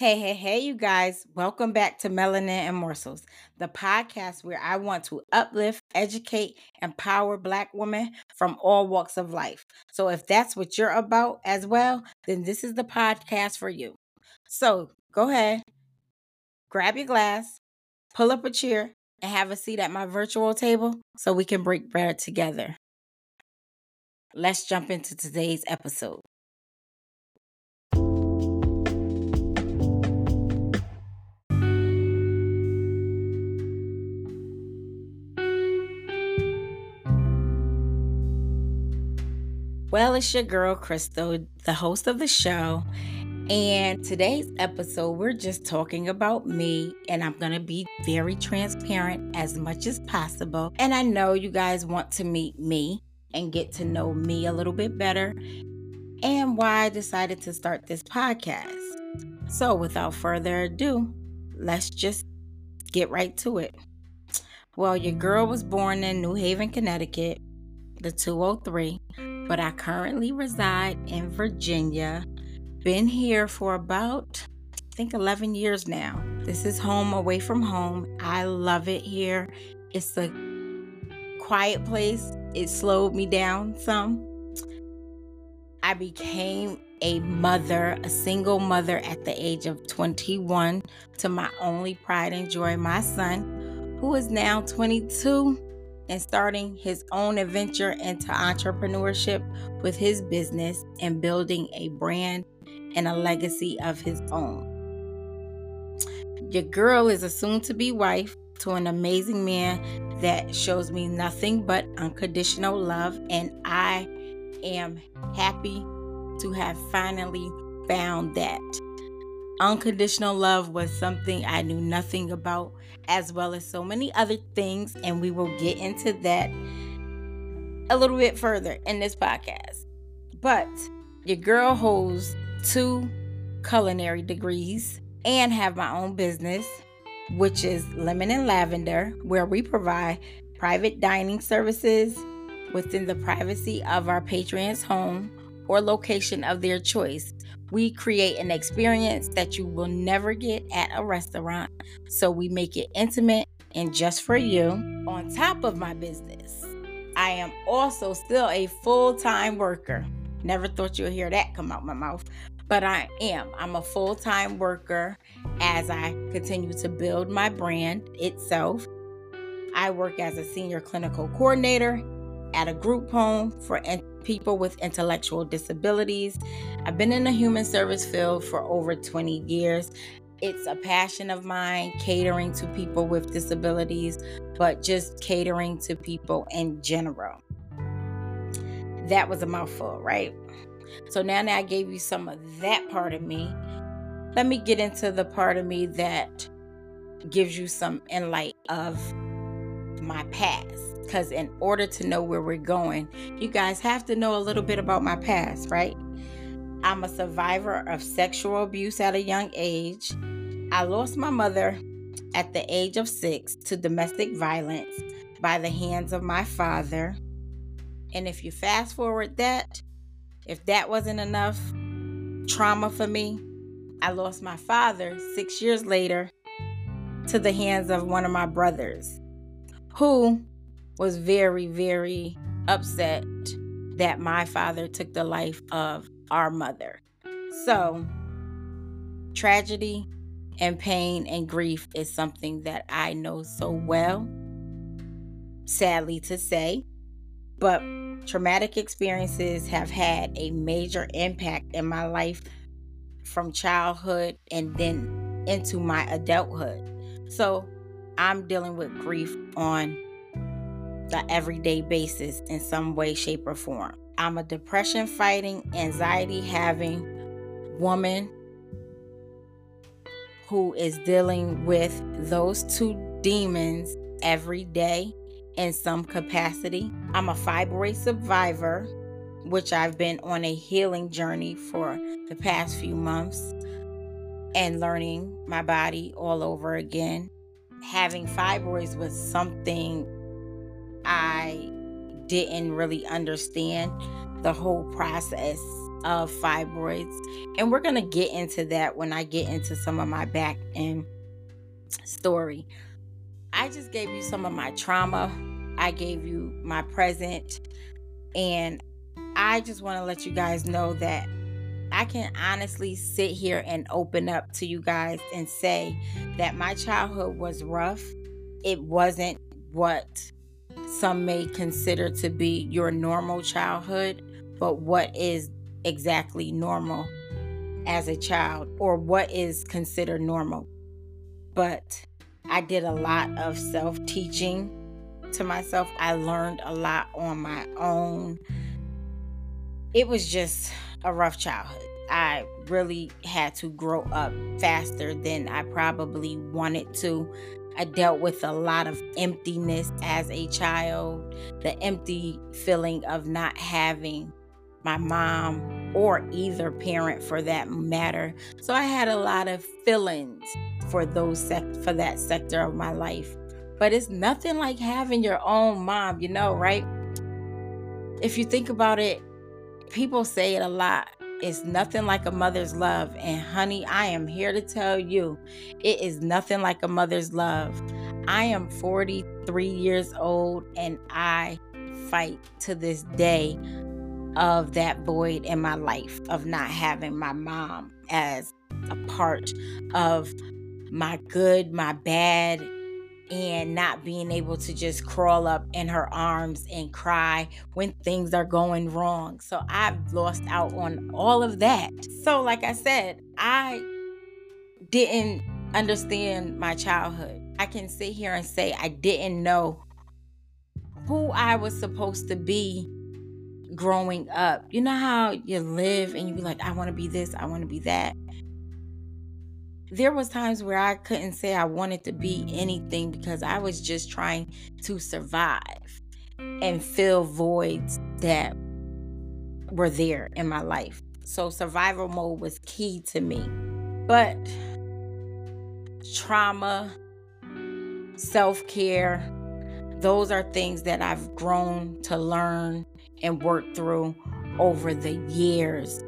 Hey, hey, hey, you guys. Welcome back to Melanin and Morsels, the podcast where I want to uplift, educate, empower Black women from all walks of life. So, if that's what you're about as well, then this is the podcast for you. So, go ahead, grab your glass, pull up a chair, and have a seat at my virtual table so we can break bread together. Let's jump into today's episode. Well, it's your girl, Crystal, the host of the show. And today's episode, we're just talking about me, and I'm going to be very transparent as much as possible. And I know you guys want to meet me and get to know me a little bit better and why I decided to start this podcast. So, without further ado, let's just get right to it. Well, your girl was born in New Haven, Connecticut, the 203 but I currently reside in Virginia. Been here for about, I think, 11 years now. This is home away from home. I love it here. It's a quiet place. It slowed me down some. I became a mother, a single mother at the age of 21 to my only pride and joy, my son, who is now 22 and starting his own adventure into entrepreneurship with his business and building a brand and a legacy of his own. Your girl is a soon to be wife to an amazing man that shows me nothing but unconditional love, and I am happy to have finally found that. Unconditional love was something I knew nothing about, as well as so many other things, and we will get into that a little bit further in this podcast. But your girl holds two culinary degrees and have my own business, which is Lemon and Lavender, where we provide private dining services within the privacy of our patrons' home or location of their choice. We create an experience that you will never get at a restaurant. So we make it intimate and just for you. On top of my business, I am also still a full time worker. Never thought you'd hear that come out my mouth, but I am. I'm a full time worker as I continue to build my brand itself. I work as a senior clinical coordinator at a group home for people with intellectual disabilities. I've been in the human service field for over 20 years. It's a passion of mine catering to people with disabilities, but just catering to people in general. That was a mouthful, right? So now that I gave you some of that part of me, let me get into the part of me that gives you some insight of my past because in order to know where we're going, you guys have to know a little bit about my past, right? I'm a survivor of sexual abuse at a young age. I lost my mother at the age of six to domestic violence by the hands of my father. And if you fast forward that, if that wasn't enough trauma for me, I lost my father six years later to the hands of one of my brothers, who was very, very upset that my father took the life of our mother. So, tragedy and pain and grief is something that I know so well, sadly to say. But traumatic experiences have had a major impact in my life from childhood and then into my adulthood. So, I'm dealing with grief on the everyday basis in some way, shape, or form. I'm a depression fighting, anxiety having woman who is dealing with those two demons every day in some capacity. I'm a fibroid survivor, which I've been on a healing journey for the past few months and learning my body all over again. Having fibroids was something I didn't really understand the whole process of fibroids. And we're going to get into that when I get into some of my back end story. I just gave you some of my trauma, I gave you my present, and I just want to let you guys know that I can honestly sit here and open up to you guys and say that my childhood was rough. It wasn't what some may consider to be your normal childhood, but what is exactly normal as a child or what is considered normal. But I did a lot of self teaching to myself. I learned a lot on my own. It was just a rough childhood. I really had to grow up faster than I probably wanted to. I dealt with a lot of emptiness as a child, the empty feeling of not having my mom or either parent for that matter. So I had a lot of feelings for those sec- for that sector of my life. But it's nothing like having your own mom, you know, right? If you think about it, people say it a lot. It's nothing like a mother's love. And honey, I am here to tell you, it is nothing like a mother's love. I am 43 years old and I fight to this day of that void in my life of not having my mom as a part of my good, my bad, and not being able to just crawl up in her arms and cry when things are going wrong. So I've lost out on all of that. So, like I said, I didn't understand my childhood. I can sit here and say I didn't know who I was supposed to be growing up. You know how you live and you be like, I want to be this, I want to be that there was times where I couldn't say I wanted to be anything because I was just trying to survive and fill voids that were there in my life. So survival mode was key to me. But trauma, self-care, those are things that I've grown to learn and work through over the years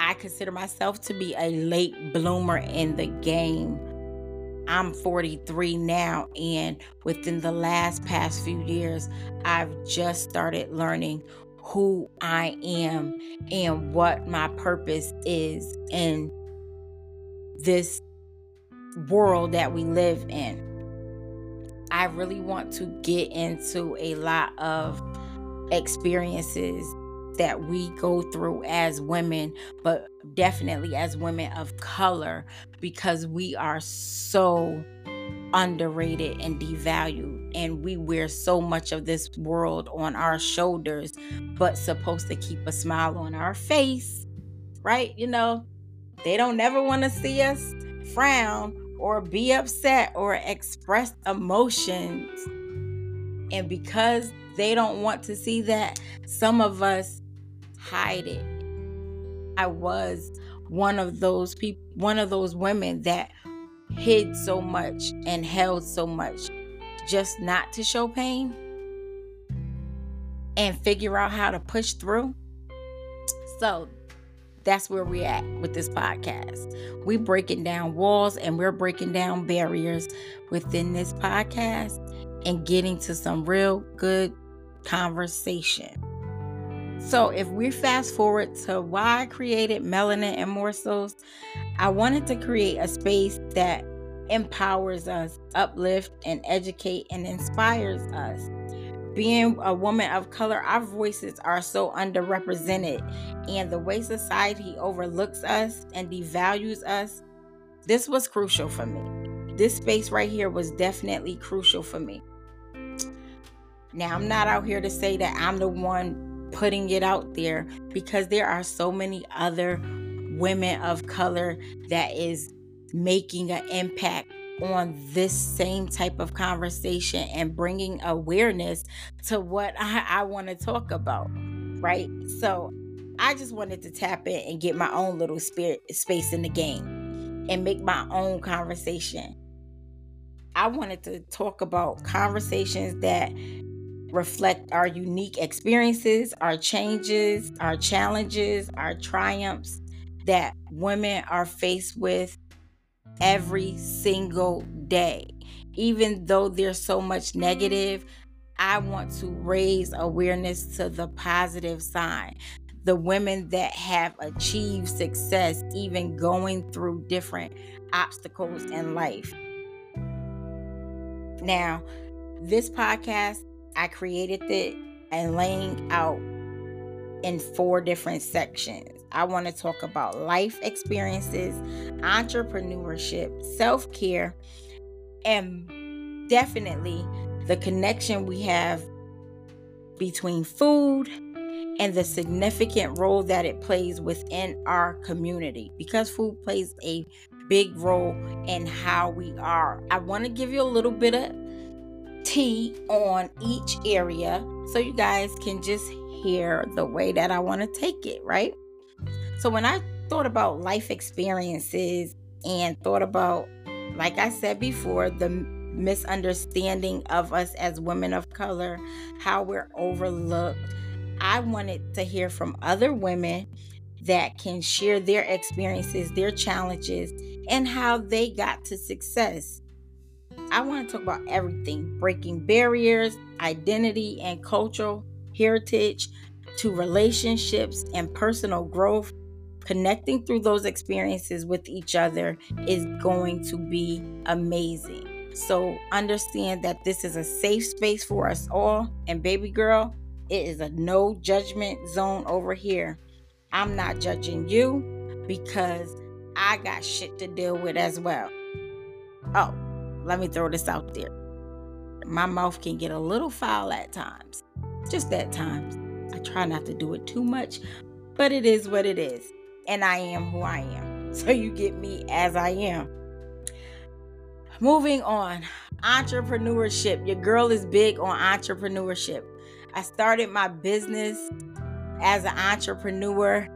I consider myself to be a late bloomer in the game. I'm 43 now, and within the last past few years, I've just started learning who I am and what my purpose is in this world that we live in. I really want to get into a lot of experiences that we go through as women, but definitely as women of color, because we are so underrated and devalued and we wear so much of this world on our shoulders but supposed to keep a smile on our face right? You know they don't never want to see us frown or be upset or express emotions. And because they don't want to see that some of us hide it. I was one of those people, one of those women that hid so much and held so much just not to show pain and figure out how to push through. So that's where we're at with this podcast. We're breaking down walls and we're breaking down barriers within this podcast and getting to some real good conversation. So, if we fast forward to why I created Melanin and Morsels, I wanted to create a space that empowers us, uplift and educate and inspires us. Being a woman of color, our voices are so underrepresented, and the way society overlooks us and devalues us, this was crucial for me. This space right here was definitely crucial for me. Now, I'm not out here to say that I'm the one putting it out there because there are so many other women of color that is making an impact on this same type of conversation and bringing awareness to what I, I want to talk about, right? So I just wanted to tap in and get my own little spirit space in the game and make my own conversation. I wanted to talk about conversations that reflect our unique experiences, our changes, our challenges, our triumphs that women are faced with every single day. Even though there's so much negative, I want to raise awareness to the positive side. The women that have achieved success, even going through different obstacles in life. Now, this podcast, I created it and laying out in four different sections. I want to talk about life experiences, entrepreneurship, self care, and definitely the connection we have between food and the significant role that it plays within our community because food plays a big role in how we are. I want to give you a little bit of tea on each area so you guys can just hear the way that I want to take it, right? So when I thought about life experiences and thought about, like I said before, the misunderstanding of us as women of color, how we're overlooked, I wanted to hear from other women that can share their experiences, their challenges, and how they got to success. I want to talk about everything breaking barriers, identity and cultural heritage, to relationships and personal growth. Connecting through those experiences with each other is going to be amazing. So, understand that this is a safe space for us all. And, baby girl, it is a no judgment zone over here. I'm not judging you because I got shit to deal with as well. Oh, let me throw this out there. My mouth can get a little foul at times, just at times. I try not to do it too much, but it is what it is. And I am who I am. So you get me as I am. Moving on, entrepreneurship. Your girl is big on entrepreneurship. I started my business as an entrepreneur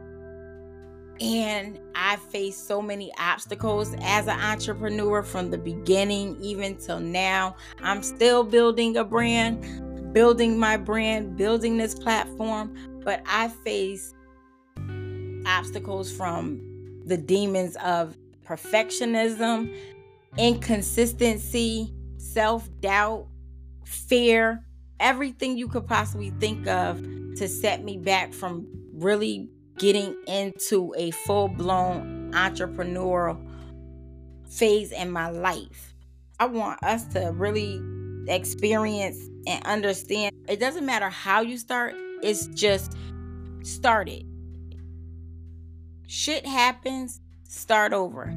and I faced so many obstacles as an entrepreneur from the beginning, even till now. I'm still building a brand, building my brand, building this platform, but I face obstacles from the demons of perfectionism, inconsistency, self doubt, fear, everything you could possibly think of to set me back from really getting into a full blown entrepreneurial phase in my life. I want us to really experience and understand it doesn't matter how you start, it's just start it. Shit happens, start over.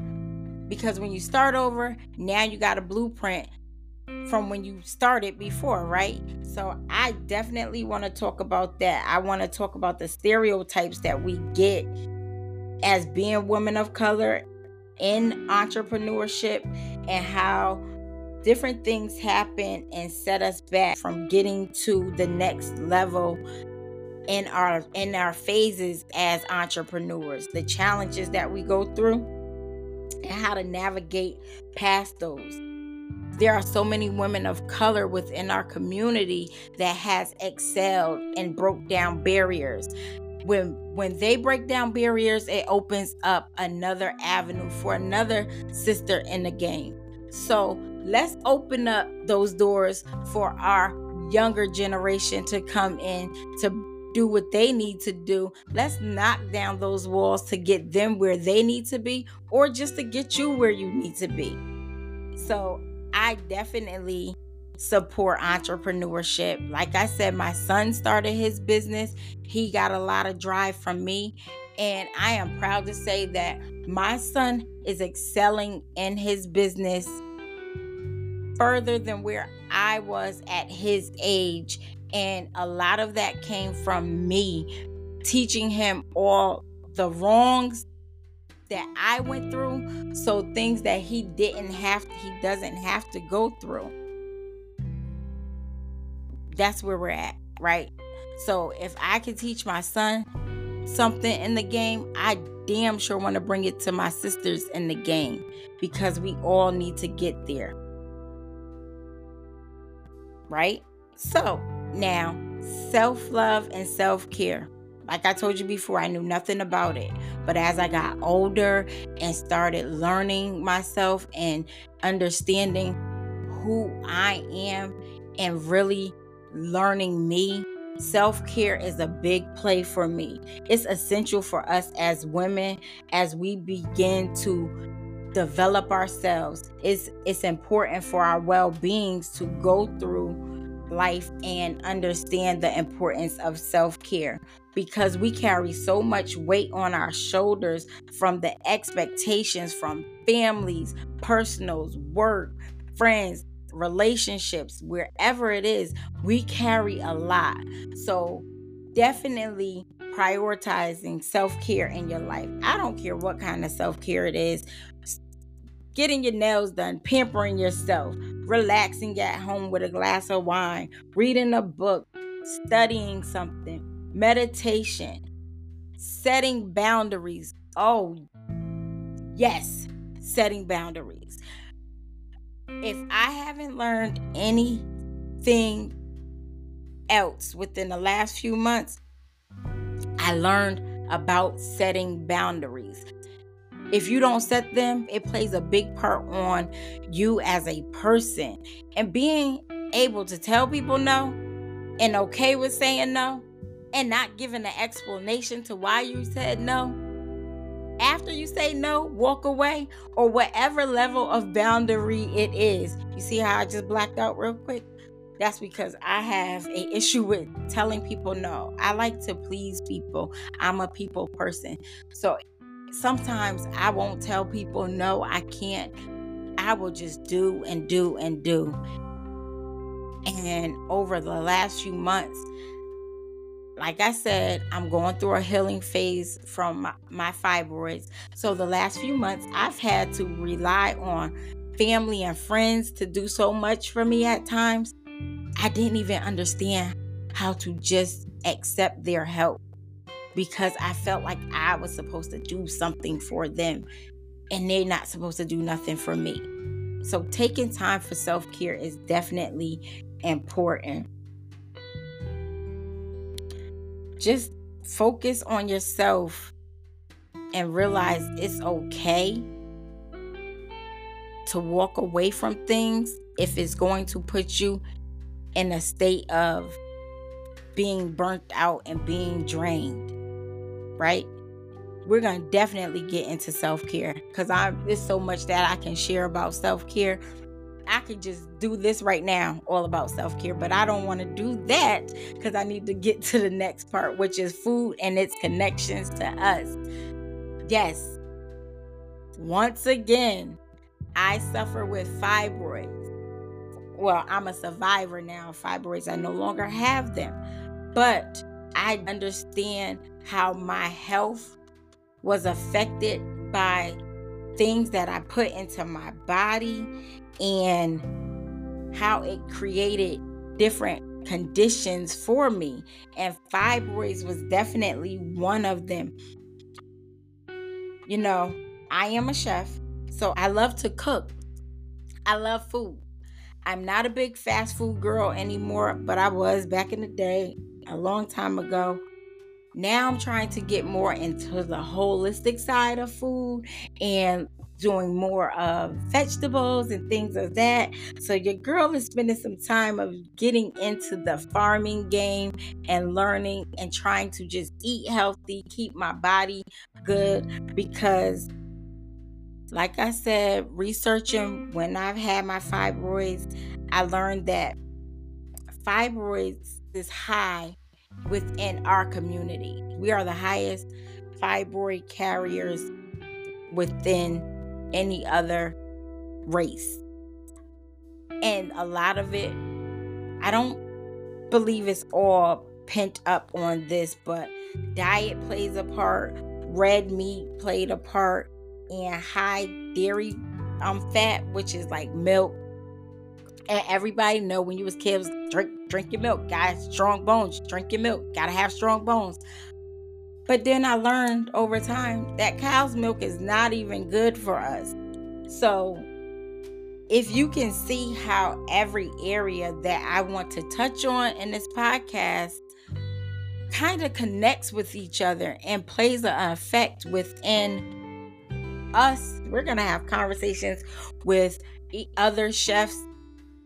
Because when you start over, now you got a blueprint from when you started before, right? So I definitely want to talk about that. I want to talk about the stereotypes that we get as being women of color in entrepreneurship and how different things happen and set us back from getting to the next level in our in our phases as entrepreneurs the challenges that we go through and how to navigate past those there are so many women of color within our community that has excelled and broke down barriers when when they break down barriers it opens up another avenue for another sister in the game so let's open up those doors for our younger generation to come in to do what they need to do. Let's knock down those walls to get them where they need to be or just to get you where you need to be. So I definitely support entrepreneurship. Like I said, my son started his business. He got a lot of drive from me. And I am proud to say that my son is excelling in his business further than where I was at his age. And a lot of that came from me teaching him all the wrongs that I went through, so things that he didn't have he doesn't have to go through. That's where we're at, right? So if I can teach my son something in the game, I damn sure want to bring it to my sisters in the game because we all need to get there. Right? So, Now, self love and self care. Like I told you before, I knew nothing about it. But as I got older and started learning myself and understanding who I am and really learning me, self care is a big play for me. It's essential for us as women as we begin to develop ourselves. It's, it's important for our well beings to go through life and understand the importance of self care because we carry so much weight on our shoulders from the expectations from families, personals, work, friends, relationships, wherever it is, we carry a lot. So, definitely prioritizing self care in your life. I don't care what kind of self care it is getting your nails done, pampering yourself, Mm-hmm. relaxing at home with a glass of wine, reading a book, studying something, meditation, setting boundaries. Oh, yes, setting boundaries. If I haven't learned anything else within the last few months, I learned about setting boundaries. If you don't set them, it plays a big part on you as a person. And being able to tell people no and okay with saying no and not giving an explanation to why you said no. After you say no, walk away or whatever level of boundary it is. You see how I just blacked out real quick? That's because I have a issue with telling people no. I like to please people. I'm a people person. So sometimes I won't tell people, no, I can't. I will just do and do and do. And over the last few months, like I said, I'm going through a healing phase from my, my, fibroids. So the last few months, I've had to rely on family and friends to do so much for me at times. I didn't even understand how to just accept their help because I felt like I was supposed to do something for them and they're not supposed to do nothing for me. So, taking time for self care is definitely important. Just focus on yourself and realize it's okay to walk away from things if it's going to put you in a state of being burnt out and being drained right? We're going to definitely get into self care because I there's so much that I can share about self care. I could just do this right now, all about self care, but I don't want to do that because I need to get to the next part, which is food and its connections to us. Yes, once again, I suffer with fibroids. Well, I'm a survivor now of fibroids. I no longer have them, but I understand how my health was affected by things that I put into my body and how it created different conditions for me. And fibroids was definitely one of them. You know, I am a chef, so I love to cook. I love food. I'm not a big fast food girl anymore, but I was back in the day, a long time ago. Now I'm trying to get more into the holistic side of food and doing more of vegetables and things of that. So your girl is spending some time of getting into the farming game and learning and trying to just eat healthy, keep my body good because like I said, researching when I've had my fibroids, I learned that fibroids is high within our community. We are the highest fibroid carriers within any other race. And a lot of it, I don't believe it's all pent up on this, but diet plays a part, red meat played a part, and high dairy um fat, which is like milk. And everybody know when you was kids, drink drink your milk. Guys, strong bones, drink your milk. Gotta have strong bones. But then I learned over time that cow's milk is not even good for us. So if you can see how every area that I want to touch on in this podcast kind of connects with each other and plays an effect within us, we're going to have conversations with other chefs,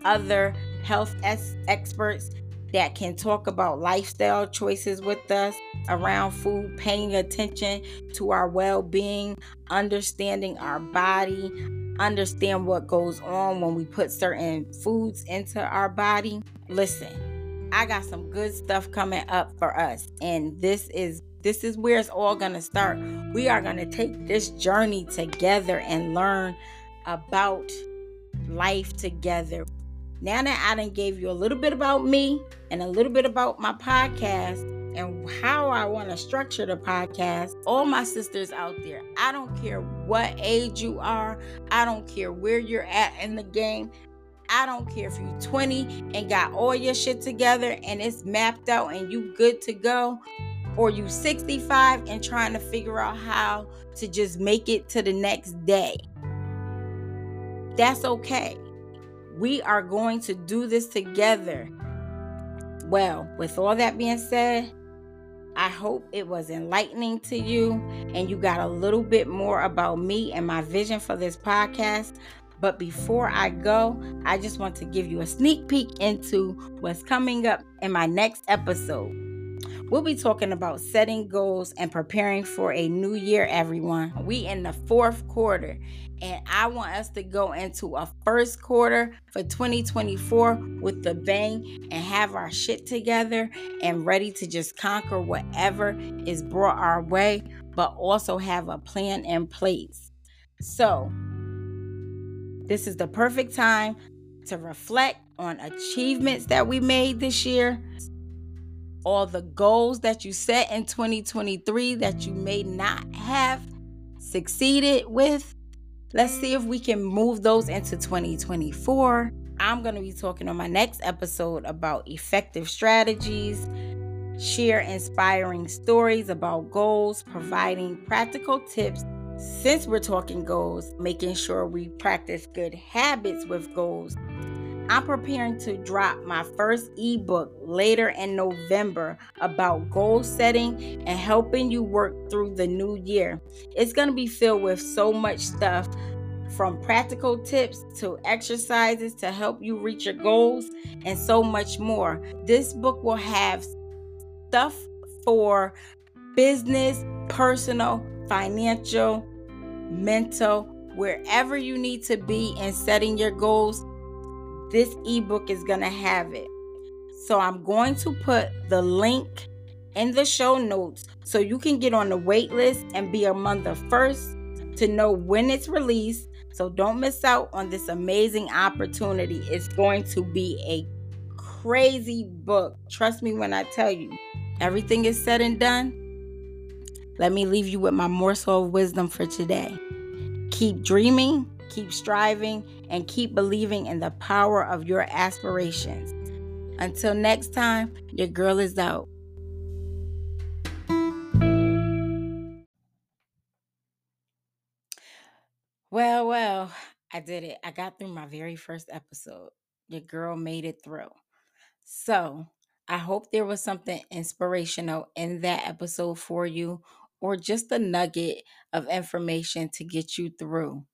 other health experts that can talk about lifestyle choices with us around food, paying attention to our well being, understanding our body, understand what goes on when we put certain foods into our body. Listen, I got some good stuff coming up for us, and this is this is where it's all going to start. We are going to take this journey together and learn about life together. Now that I done gave you a little bit about me and a little bit about my podcast and how I want to structure the podcast, all my sisters out there, I don't care what age you are, I don't care where you're at in the game. I don't care if you're 20 and got all your shit together and it's mapped out and you good to go, or you 65 and trying to figure out how to just make it to the next day. That's okay. We are going to do this together. Well, with all that being said, I hope it was enlightening to you and you got a little bit more about me and my vision for this podcast. But before I go, I just want to give you a sneak peek into what's coming up in my next episode. We'll be talking about setting goals and preparing for a new year, everyone. We in the fourth quarter, and I want us to go into a first quarter for 2024 with the bang and have our shit together and ready to just conquer whatever is brought our way, but also have a plan in place. So, this is the perfect time to reflect on achievements that we made this year all the goals that you set in 2023 that you may not have succeeded with. Let's see if we can move those into 2024. I'm going to be talking on my next episode about effective strategies, share inspiring stories about goals, providing practical tips. Since we're talking goals, making sure we practice good habits with goals I'm preparing to drop my first ebook later in November about goal setting and helping you work through the new year. It's going to be filled with so much stuff from practical tips to exercises to help you reach your goals and so much more. This book will have stuff for business, personal, financial, mental, wherever you need to be in setting your goals this ebook is going to have it. So I'm going to put the link in the show notes so you can get on the wait list and be among the first to know when it's released. So don't miss out on this amazing opportunity. It's going to be a crazy book. Trust me when I tell you. Everything is said and done. Let me leave you with my morsel of wisdom for today. Keep dreaming, keep striving, and keep believing in the power of your aspirations. Until next time, your girl is out. Well, well, I did it. I got through my very first episode. Your girl made it through. So, I hope there was something inspirational in that episode for you, or just a nugget of information to get you through.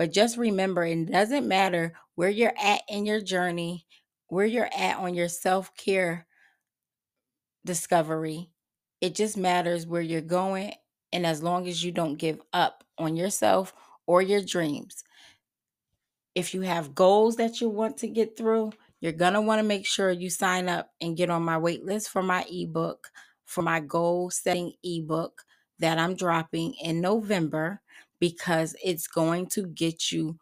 But just remember, it doesn't matter where you're at in your journey, where you're at on your self care discovery. It just matters where you're going. And as long as you don't give up on yourself or your dreams, if you have goals that you want to get through, you're going to want to make sure you sign up and get on my wait list for my ebook, for my goal setting ebook that I'm dropping in November because it's going to get you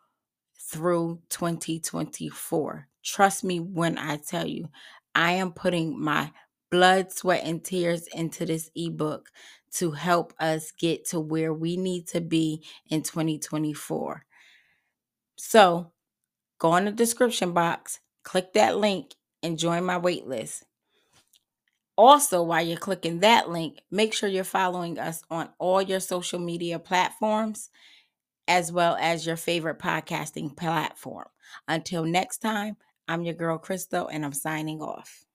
through 2024. Trust me when I tell you, I am putting my blood, sweat, and tears into this ebook to help us get to where we need to be in 2024. So go in the description box, click that link, and join my waitlist. Also, while you're clicking that link, make sure you're following us on all your social media platforms as well as your favorite podcasting platform. Until next time, I'm your girl Crystal, and I'm signing off.